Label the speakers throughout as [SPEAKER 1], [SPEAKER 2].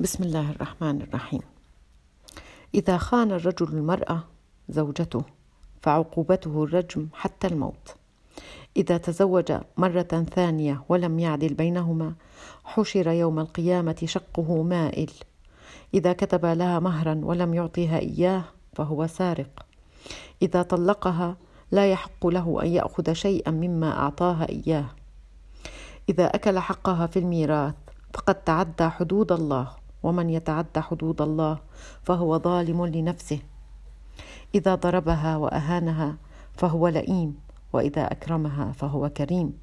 [SPEAKER 1] بسم الله الرحمن الرحيم. إذا خان الرجل المرأة زوجته فعقوبته الرجم حتى الموت. إذا تزوج مرة ثانية ولم يعدل بينهما حشر يوم القيامة شقه مائل. إذا كتب لها مهرا ولم يعطيها إياه فهو سارق. إذا طلقها لا يحق له أن يأخذ شيئا مما أعطاها إياه. إذا أكل حقها في الميراث فقد تعدى حدود الله. ومن يتعدى حدود الله فهو ظالم لنفسه. إذا ضربها وأهانها فهو لئيم وإذا أكرمها فهو كريم.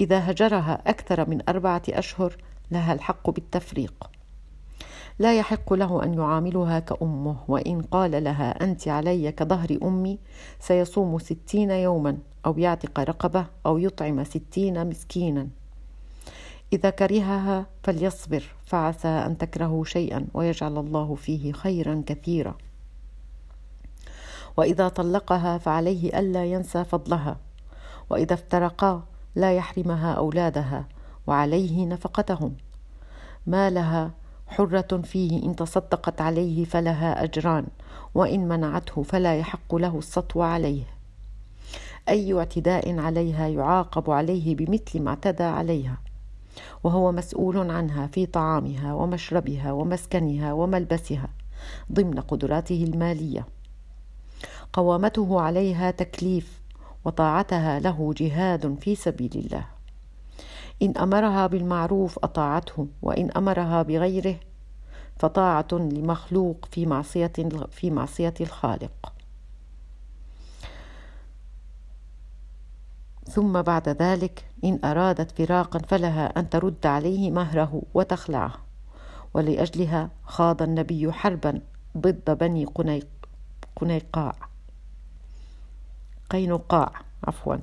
[SPEAKER 1] إذا هجرها أكثر من أربعة أشهر لها الحق بالتفريق. لا يحق له أن يعاملها كأمه وإن قال لها أنت علي كظهر أمي سيصوم ستين يوما أو يعتق رقبة أو يطعم ستين مسكينا. إذا كرهها فليصبر فعسى أن تكرهوا شيئا ويجعل الله فيه خيرا كثيرا. وإذا طلقها فعليه ألا ينسى فضلها. وإذا افترقا لا يحرمها أولادها وعليه نفقتهم. ما لها حرة فيه إن تصدقت عليه فلها أجران وإن منعته فلا يحق له السطو عليه. أي اعتداء عليها يعاقب عليه بمثل ما اعتدى عليها. وهو مسؤول عنها في طعامها ومشربها ومسكنها وملبسها ضمن قدراته المالية. قوامته عليها تكليف وطاعتها له جهاد في سبيل الله. إن أمرها بالمعروف أطاعته وإن أمرها بغيره فطاعة لمخلوق في معصية في معصية الخالق. ثم بعد ذلك إن أرادت فراقا فلها أن ترد عليه مهره وتخلعه ولأجلها خاض النبي حربا ضد بني قنيقاع قينقاع عفوا.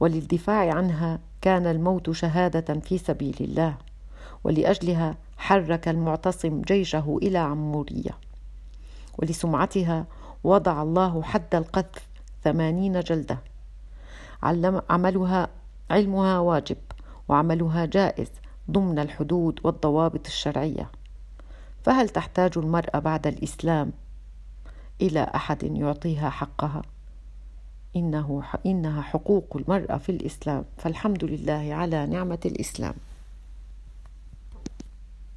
[SPEAKER 1] وللدفاع عنها كان الموت شهادة في سبيل الله ولأجلها حرك المعتصم جيشه إلى عمورية. ولسمعتها وضع الله حد القذف ثمانين جلدة. علم عملها علمها واجب وعملها جائز ضمن الحدود والضوابط الشرعية. فهل تحتاج المرأة بعد الإسلام إلى أحد يعطيها حقها؟ إنه إنها حقوق المرأة في الإسلام. فالحمد لله على نعمة الإسلام.